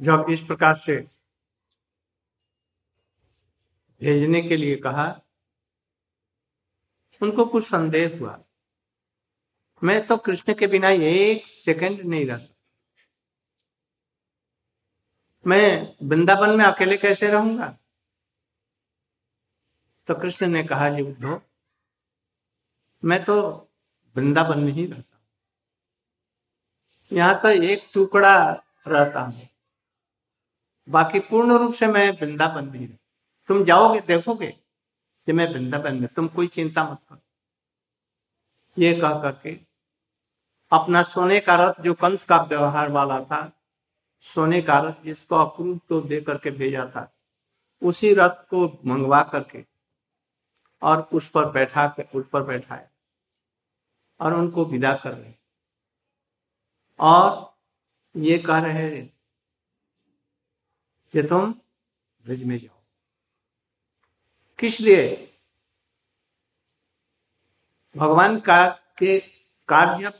जब इस प्रकार से भेजने के लिए कहा, उनको कुछ संदेह हुआ। मैं तो कृष्ण के बिना एक सेकंड नहीं रह सकता। मैं वृंदावन में अकेले कैसे रहूँगा? तो कृष्ण ने कहा, जी उद्धव मैं तो वृंदावन में ही रहता हूँ। यहाँ तो एक टुकड़ा रहता हूँ। बाकी पूर्ण रूप से मैं वृंदावन में ही तुम जाओगे, देखोगे कि मैं वृंदावन में, तुम कोई चिंता मत करो। ये कह करके अपना सोने का रथ, जो कंस का व्यवहार वाला था, सोने का रथ जिसको अप्रूव तो दे करके भेजा था, उसी रथ को मंगवा करके और उस पर बैठा कर उस पर बैठाया और उनको विदा कर रहे और ये कह रहे कि तुम ब्रिज में जाओ। किस लिए? भगवान का के कार्य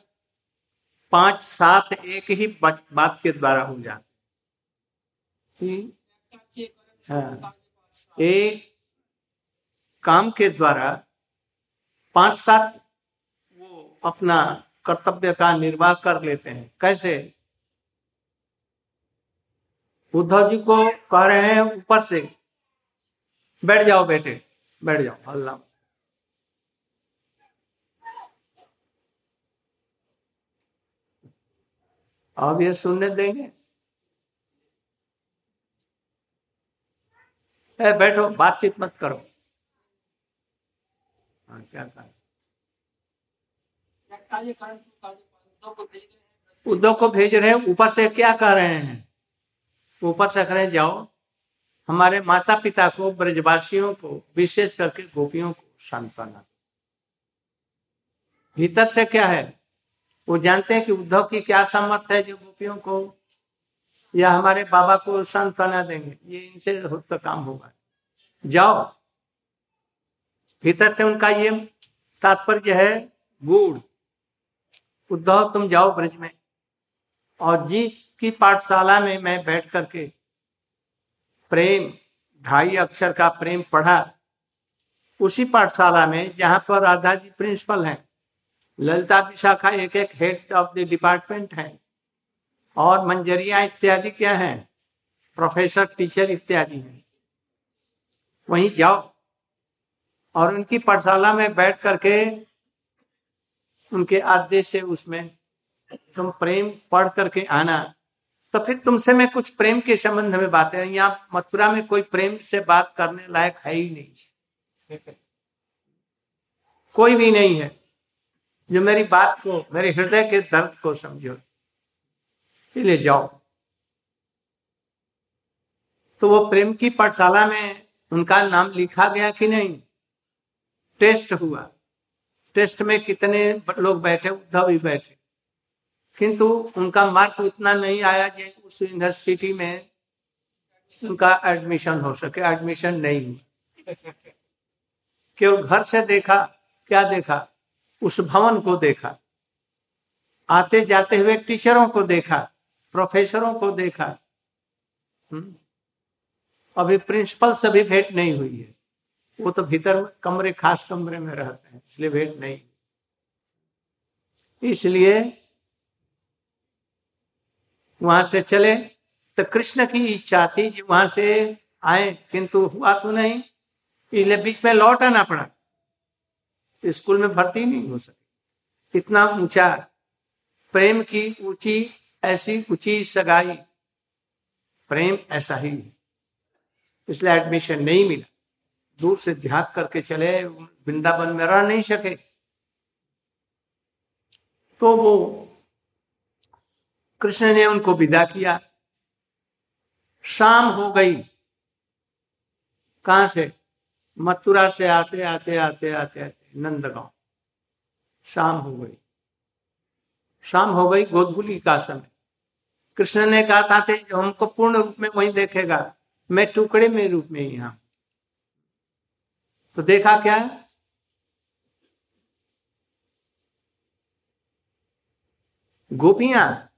पाँच सात एक ही बात के द्वारा हो जाते एक, काम के द्वारा पाँच सात वो अपना कर्तव्य का निर्वाह कर लेते हैं। कैसे? उद्धव जी को कह रहे हैं ऊपर से। बैठ जाओ बेटे बैठ जाओ अल्लाह अब ये सुनने देंगे? ए, बैठो बातचीत मत करो। हाँ क्या कहा? उद्धव को भेज रहे हैं ऊपर से क्या कह रहे हैं? ऊपर से रहे जाओ। हमारे माता पिता को, ब्रजवासियों को, विशेष करके गोपियों को सांत्वना भीतर से क्या है? वो जानते हैं कि उद्धव की क्या सामर्थ्य है जो गोपियों को या हमारे बाबा को सांत्वना देंगे। ये इनसे तो काम होगा। जाओ। भीतर से उनका ये तात्पर्य है गुड़ उद्धव तुम जाओ ब्रज में। और जिसकी पाठशाला में मैं बैठ करके प्रेम, ढाई अक्षर का प्रेम पढ़ा, उसी पाठशाला में जहाँ पर राधा जी प्रिंसिपल हैं, ललिता विशाखा एक एक हेड ऑफ़ द डिपार्टमेंट है, और मंजरिया इत्यादि क्या है प्रोफेसर टीचर इत्यादि हैं। वहीं जाओ, और उनकी पाठशाला में बैठ करके उनके आदेश से उसमें तुम प्रेम पढ़ करके आना। तो फिर तुमसे मैं कुछ प्रेम के संबंध में बातें यहाँ मथुरा में कोई प्रेम से बात करने लायक है ही नहीं। कोई भी नहीं है। जो मेरी बात को, मेरे हृदय के दर्द को समझो। ले जाओ। तो वो प्रेम की पाठशाला में उनका नाम लिखा गया कि नहीं? टेस्ट हुआ। टेस्ट में कितने लोग बैठे, उद्धव भी बैठे। किंतु उनका मार्क उतना नहीं आया कि उस यूनिवर्सिटी में उनका एडमिशन हो सके। एडमिशन नहीं। हुआ केवल घर से देखा, क्या देखा? उस भवन को देखा। आते जाते हुए टीचरों को देखा प्रोफेसरों को देखा। हम्म। अभी प्रिंसिपल से भी भेंट नहीं हुई है। वो तो भीतर कमरे, खास कमरे में रहते हैं, इसलिए भेंट नहीं। इसलिए वहाँ से चले तो कृष्ण की इच्छा थी कि वहाँ से आए, किंतु हुआ तो नहीं। इसलिए बीच में लौट आना पड़ा। स्कूल में भर्ती नहीं हो सके। इतना ऊँचा, प्रेम की ऊँची, ऐसी ऊँची सगाई। प्रेम ऐसा ही इसलिए एडमिशन नहीं मिला। दूर से झाँक करके चले, वृंदावन में रह नहीं सके। तो वो कृष्ण ने उनको विदा किया। शाम हो गई। कहा से? मथुरा से आते आते आते आते आते, नंदगांव। शाम हो गई। शाम हो गई गोधुली का समय। कृष्ण ने कहा था थे जो हमको पूर्ण रूप में वही देखेगा, मैं टुकड़े में रूप में यहाँ तो देखा क्या गोपियाँ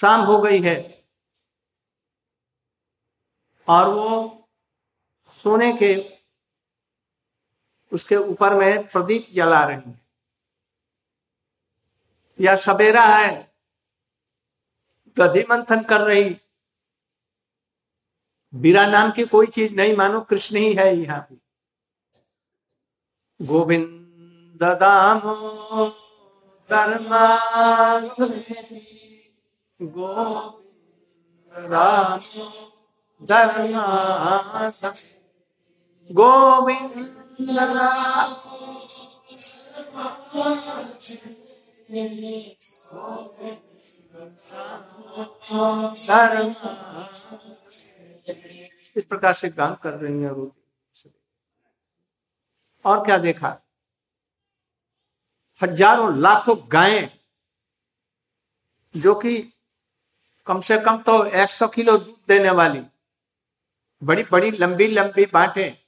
शाम हो गई है। और वो सोने के उसके ऊपर में प्रदीप जला रही है। या सवेरा है, गधी मंथन कर रही। बीरा नाम की कोई चीज़ नहीं, मानो कृष्ण ही है यहाँ पे। गोविंद दामो धर्मा गोविंद गोविंद इस प्रकार से गान कर रही है रोटी और क्या देखा? हज़ारों लाखों गायें जो कि कम से कम तो 100 किलो दूध देने वाली। बड़ी बड़ी, लंबी लंबी बांटे।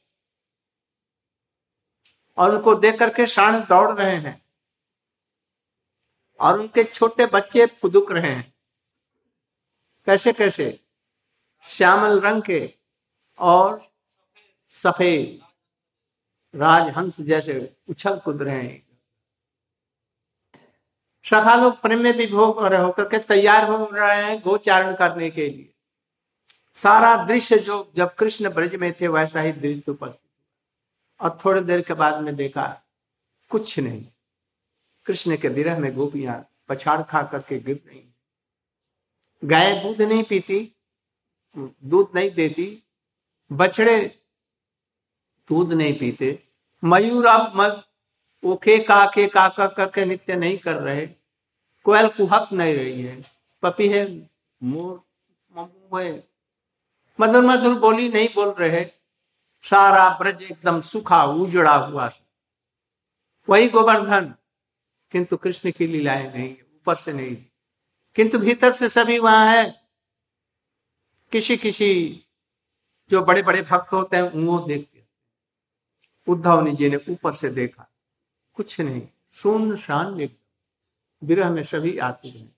और उनको देख करके शान दौड़ रहे हैं। और उनके छोटे बच्चे फुदुक रहे हैं। कैसे कैसे? श्यामल रंग के और सफ़ेद। राजहंस जैसे उछल कूद रहे हैं। सखा लोग प्रेम में विभोग होकर के तैयार हो रहे हैं गोचारण करने के लिए। सारा दृश्य जो जब कृष्ण ब्रज में थे, वैसा ही दृश्य उपस्थित और थोड़ी देर के बाद में देखा, कुछ नहीं। कृष्ण के विरह में गोपियाँ पछाड़ खा करके गिर रही गाय दूध नहीं पीती, दूध नहीं देती, बछड़े दूध नहीं पीते। मयूर अब वो खे का खे का करके नित्य नहीं कर रहे। कोयल कुहक नहीं रही है। पपी है, मोर है। मधुर मधुर बोली नहीं बोल रहे। सारा ब्रज एकदम सुखा, उजड़ा हुआ वही गोवर्धन, किंतु कृष्ण की लीलाएँ नहीं ऊपर से नहीं। किंतु भीतर से सभी वहाँ है। किसी किसी जो बड़े बड़े भक्त होते हैं वो देखते उद्धव जी ने ऊपर से देखा। कुछ नहीं, शून्य शान विरह में सभी आते हैं।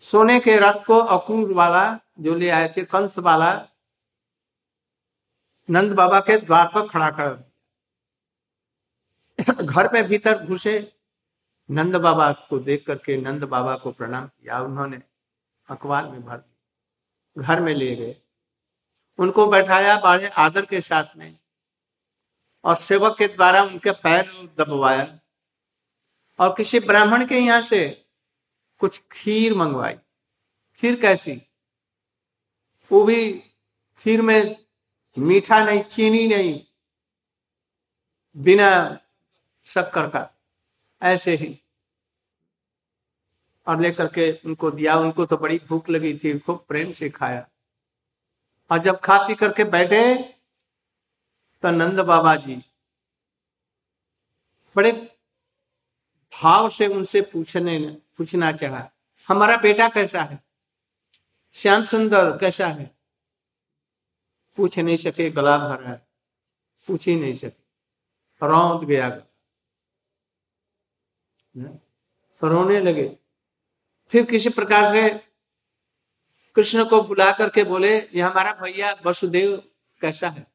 सोने के रथ को अक्रूर वाला जो ले आए थे, कंस वाला, नंद बाबा के द्वार पर खड़ा कर घर में भीतर घुसे नंद बाबा को देख करके नंद बाबा को प्रणाम किया। उन्होंने अखबार में भर घर में ले गए। उनको बैठाया, बड़े आदर के साथ में और सेवक के द्वारा उनके पैर दबवाया और किसी ब्राह्मण के यहाँ से कुछ खीर मंगवाई। खीर कैसी? वो भी खीर में मीठा नहीं, चीनी नहीं, बिना शक्कर का। ऐसे ही। और लेकर के उनको दिया, उनको तो बड़ी भूख लगी थी, खूब प्रेम से खाया। और जब खा पी करके बैठे तो नंद बाबा जी। बड़े भाव से उनसे पूछने, पूछना चाहा, हमारा बेटा कैसा है? श्याम सुंदर कैसा है? पूछ नहीं सके, गला भर है पूछ ही नहीं सके। रौद गया। रोने लगे। फिर किसी प्रकार से कृष्ण को बुला करके बोले, ये हमारा भैया वसुदेव कैसा है?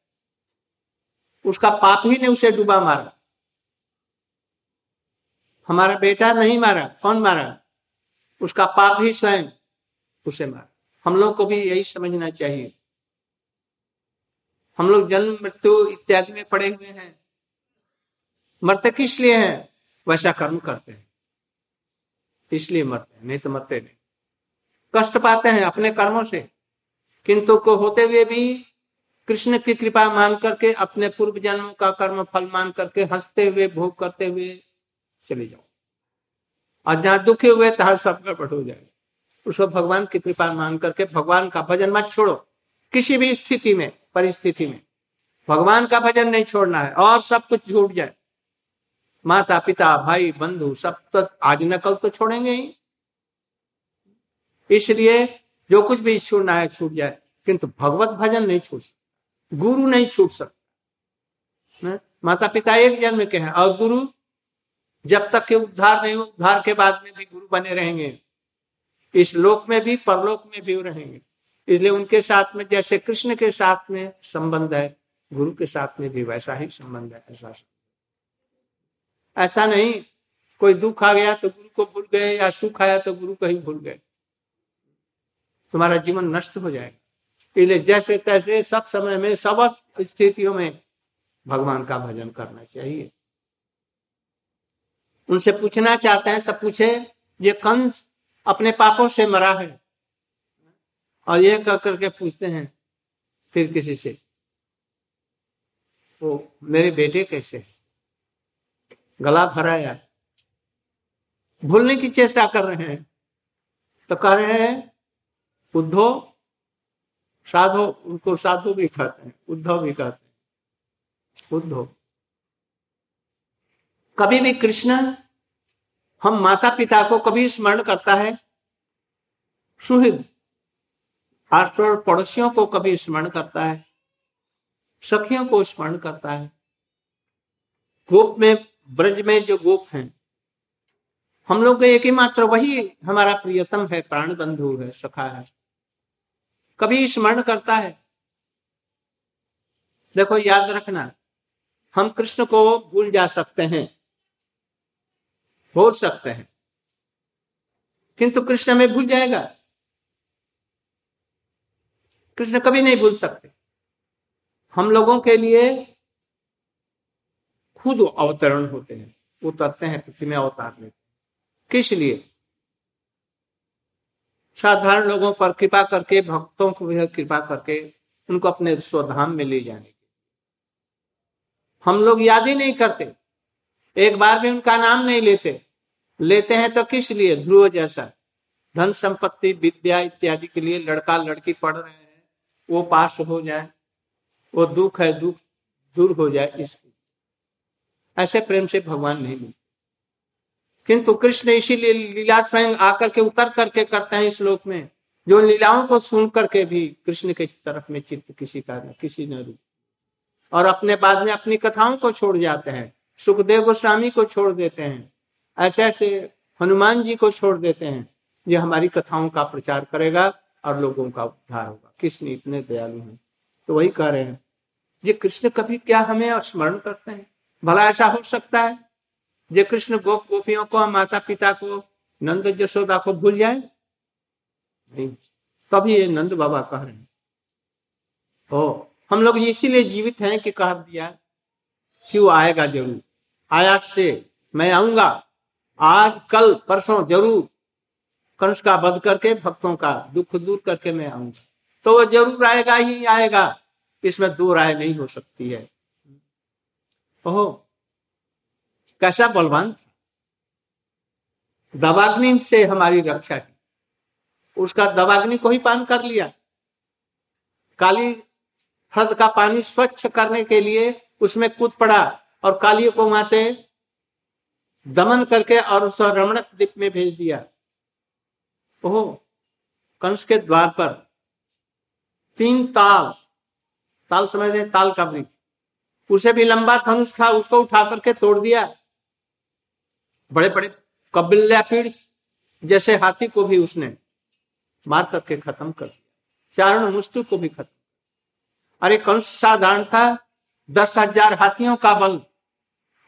उसका पाप ही ने उसे डूबा मारा। हमारा बेटा नहीं मारा, कौन मारा? उसका पाप ही स्वयं उसे मारा। हम लोग को भी यही समझना चाहिए। हम लोग जन्म, मृत्यु इत्यादि में पड़े हुए हैं। मरते किस लिए हैं? वैसा कर्म करते हैं। इसलिए मरते हैं, नहीं तो मरते नहीं। कष्ट पाते हैं अपने कर्मों से। किंतु को होते हुए भी कृष्ण की कृपा मान करके, अपने पूर्व जन्मों का कर्म फल मान करके हँसते हुए, भोग करते हुए चले जाओ। और जहाँ दुखी हुए तहा सब गड़बड़ हो जाए उसको भगवान की कृपा मान करके, भगवान का भजन मत छोड़ो। किसी भी स्थिति में, परिस्थिति में, भगवान का भजन नहीं छोड़ना है, और सब कुछ छूट जाए। माता, पिता, भाई, बंधु, सब तो आज न कल तो छोड़ेंगे ही। इसलिए जो कुछ भी छूटना है, छूट जाए, किंतु भगवत भजन नहीं छूट सकता। गुरु नहीं छूट सकता। माता पिता एक जन्म के हैं, और गुरु जब तक के उद्धार नहीं उद्धार के बाद में भी गुरु बने रहेंगे। इस लोक में भी, परलोक में भी रहेंगे। इसलिए उनके साथ में, जैसे कृष्ण के साथ में संबंध है, गुरु के साथ में भी वैसा ही संबंध है, ऐसा ऐसा नहीं, कोई दुख आ गया तो गुरु को भूल गए, या सुख आया तो गुरु को ही भूल गए। तुम्हारा जीवन नष्ट हो जाएगा। इसलिए जैसे तैसे सब समय में, सब स्थितियों में भगवान का भजन करना चाहिए। उनसे पूछना चाहते हैं तब पूछे, ये कंस अपने पापों से मरा है? और ये कह करके पूछते हैं, फिर किसी से वो मेरे बेटे कैसे गला भराया भूलने की चेष्टा कर रहे हैं? तो कह रहे हैं उद्धव साधु, उनको साधु भी कहते हैं उद्धव भी कहते हैं। उद्धव कभी भी कृष्ण हम माता पिता को कभी स्मरण करता है, सुहृद आसपास पड़ोसियों को कभी स्मरण करता है, सखियों को स्मरण करता है। गोप में, ब्रज में जो गोप हैं, हम लोग एक ही मात्र, वही हमारा प्रियतम है प्राण बंधु है, सखा है। कभी स्मरण करता है? देखो, याद रखना, हम कृष्ण को भूल जा सकते हैं, भूल सकते हैं, किंतु कृष्ण में भूल जाएगा। कृष्ण कभी नहीं भूल सकते। हम लोगों के लिए खुद अवतरण होते हैं, उतरते हैं, पृथ्वी में अवतार लेते किस लिए? साधारण लोगों पर कृपा करके, भक्तों को भी कृपा करके उनको अपने स्वधाम में ले जाने। हम लोग याद ही नहीं करते। एक बार भी उनका नाम नहीं लेते। लेते हैं तो किस लिए? ध्रुव जैसा। धन संपत्ति, विद्या इत्यादि के लिए लड़का लड़की पढ़ रहे हैं। वो पास हो जाए। वो दुख है, दुख दूर हो जाए इसकी। ऐसे प्रेम से भगवान नहीं मिलते। किंतु कृष्ण इसीलिए लीला स्वयं आकर के उतर करके करते हैं श्लोक में। जो लीलाओं को सुन करके भी कृष्ण के तरफ़ में चित्त किसी का किसी न रूप। और अपने बाद में अपनी कथाओं को छोड़ जाते हैं। सुखदेव गोस्वामी को छोड़ देते हैं। ऐसे ऐसे हनुमान जी को छोड़ देते हैं। ये हमारी कथाओं का प्रचार करेगा और लोगों का उद्धार होगा। कृष्ण इतने दयालु हैं? तो वही कह रहे हैं। ये कृष्ण कभी क्या हमें स्मरण करते हैं? भला ऐसा हो सकता है? ये कृष्ण गोप गोपियों को माता पिता को, नंद जसोदा को भूल जाए? नहीं। तभी ये नंद बाबा कह रहे हैं। ओ हम लोग इसीलिए जीवित हैं कि कह दिया कि वो आएगा ज़रूर। आया से मैं आऊँगा। आज, कल, परसों ज़रूर। कंस का वध करके, भक्तों का दुख दूर करके मैं आऊँगा। तो वो ज़रूर आएगा ही आएगा। इसमें दो राय नहीं हो सकती है। ओहो कैसा बलवान? दवाग्नि से हमारी रक्षा की। उसका दवाग्नि को ही पान कर लिया। काली हृद का पानी स्वच्छ करने के लिए उसमें कूद पड़ा और काली को वहाँ से दमन करके और उस रमणक द्वीप में भेज दिया। ओहो, कंस के द्वार पर तीन ताल ताल समझते ताल का वृक्ष। उसे भी लंबा धनुष था, उसको उठा करके तोड़ दिया। बड़े बड़े कबिल्या पीड़ जैसे हाथी को भी उसने मार करके खत्म कर दिया। चारण मुस्तु को भी खत्म। अरे कंस साधारण था, दस हज़ार हाथियों का बल।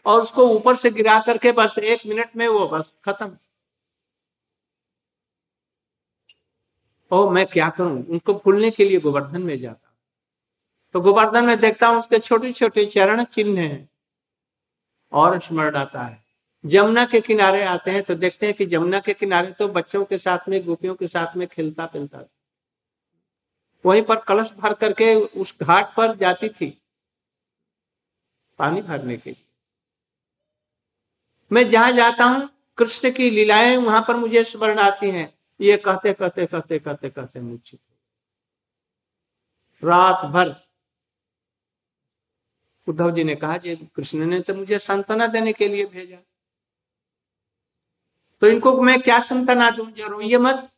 और उसको ऊपर से गिरा करके बस एक मिनट में वो बस खत्म। ओ मैं क्या करूँ? उनको भूलने के लिए गोवर्धन में जाता तो गोवर्धन में देखता हूँ उसके छोटे छोटे चरण चिन्ह हैं और स्मरण आता है। जमुना के किनारे आते हैं तो देखते हैं कि जमुना के किनारे तो बच्चों के साथ में, गोपियों के साथ में खेलता पिलता वहीं पर कलश भर करके उस घाट पर जाती थी पानी भरने के लिए। मैं जहाँ जाता हूँ, कृष्ण की लीलाएँ वहाँ पर मुझे स्मरण आती हैं। ये कहते कहते कहते कहते कहते मूर्छित रात भर, उद्धव जी ने कहा, जी, कृष्ण ने तो मुझे सांत्वना देने के लिए भेजा। तो इनको मैं क्या सांत्वना दू ज़रूर मत।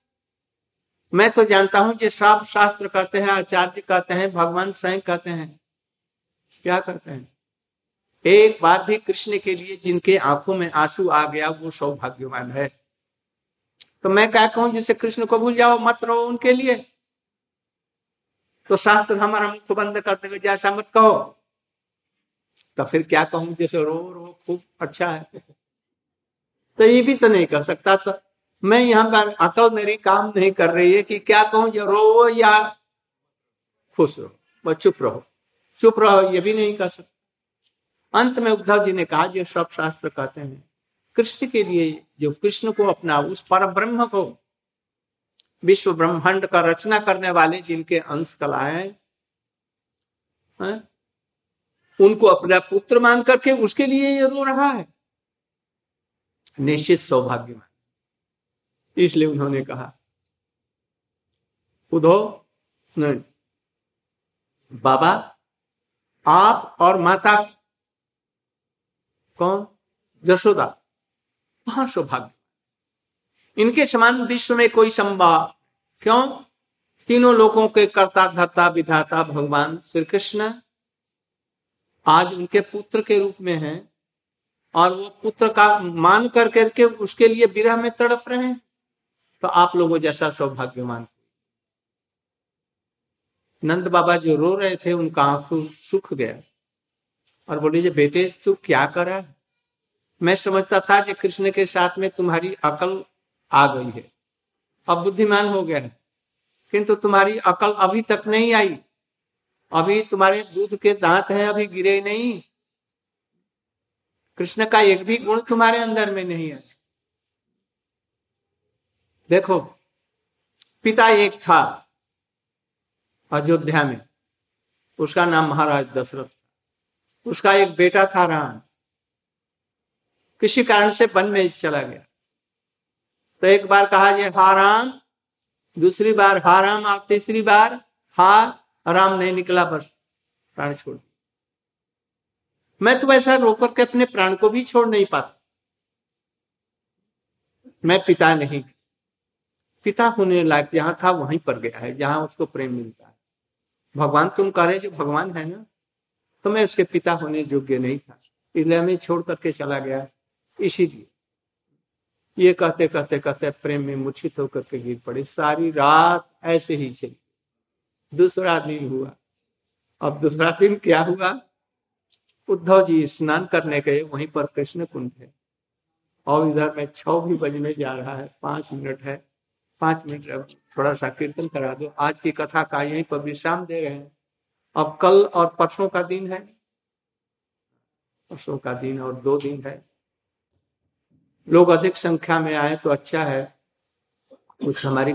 मैं तो जानता हूँ कि सब शास्त्र कहते हैं, आचार्य कहते हैं, भगवान स्वयं कहते हैं। क्या करते हैं? एक बार भी कृष्ण के लिए जिनके आँखों में आँसू आ गया, वो सौभाग्यवान है। तो मैं क्या कहूँ, जिसे कृष्ण को भूल जाओ, मत रहो उनके लिए। तो शास्त्र हमारा मुख बंद कर देगा, जैसा मत कहो। तो फिर क्या कहूँ, जैसे रो रो, खूब अच्छा है। ये भी तो नहीं कर सकता तो मैं यहाँ पर अकल मेरी काम नहीं कर रही है कि क्या कहूँ जो रो या खुश रहो व चुप रहो। चुप रहो, ये भी नहीं कर सकता। अंत में उद्धव जी ने कहा, जो सब शास्त्र कहते हैं, कृष्ण के लिए जो कृष्ण को अपना, उस पर ब्रह्म को, विश्व ब्रह्मांड का रचना करने वाले जिनके अंश कला है, उनको अपना पुत्र मान करके उसके लिए ये रो रहा है। निश्चित सौभाग्यमान इसलिए उन्होंने कहा, उधो बाबा, आप और माता कौन? जसोदा महा सौभाग्य इनके समान विश्व में कोई संभव क्यों? तीनों लोगों के कर्ता, धर्ता, विधाता भगवान श्री कृष्ण आज उनके पुत्र के रूप में हैं। और वो पुत्र का मान कर करके उसके लिए विरह में तड़प रहे हैं। तो आप लोगों जैसा सौभाग्यमान नंद बाबा जो रो रहे थे, उनका आँखों सुख गया। और बोले बेटे, तू क्या करा मैं समझता था कि कृष्ण के साथ में तुम्हारी अकल आ गई है। अब बुद्धिमान हो गया है। किंतु तुम्हारी अकल अभी तक नहीं आई। अभी तुम्हारे दूध के दांत हैं, अभी गिरे नहीं। कृष्ण का एक भी गुण तुम्हारे अंदर में नहीं है। देखो, पिता एक था अयोध्या में। उसका नाम महाराज दशरथ उसका एक बेटा था राम। किसी कारण से वन में चला गया। तो एक बार कहा ये, हा राम। दूसरी बार, हा राम। आप तीसरी बार, हा राम नहीं निकला बस। प्राण छोड़ मैं तो ऐसा रोकर के अपने प्राण को भी छोड़ नहीं पाता। मैं पिता नहीं। पिता होने लायक जहाँ था, वहीं पर गया है, जहाँ उसको प्रेम मिलता है। भगवान तुम कह रहे जो भगवान है ना? तो मैं उसके पिता होने योग्य नहीं था। इसलिए हमें छोड़ करके चला गया। इसीलिए ये कहते कहते कहते प्रेम में मूर्छित होकर के गिर पड़े। सारी रात ऐसे ही चली। दूसरा दिन हुआ। अब दूसरा दिन क्या हुआ? उद्धव जी स्नान करने गए, वहीं पर कृष्ण कुंड है। और इधर में छ भी बजने जा रहा है, पाँच मिनट है। पाँच मिनट थोड़ा सा कीर्तन करा दो। आज की कथा का यहीं पर विश्राम दे रहे हैं। अब कल और परसों का दिन है। परसों का दिन और दो दिन है। लोग अधिक संख्या में आए तो अच्छा है। कुछ हमारी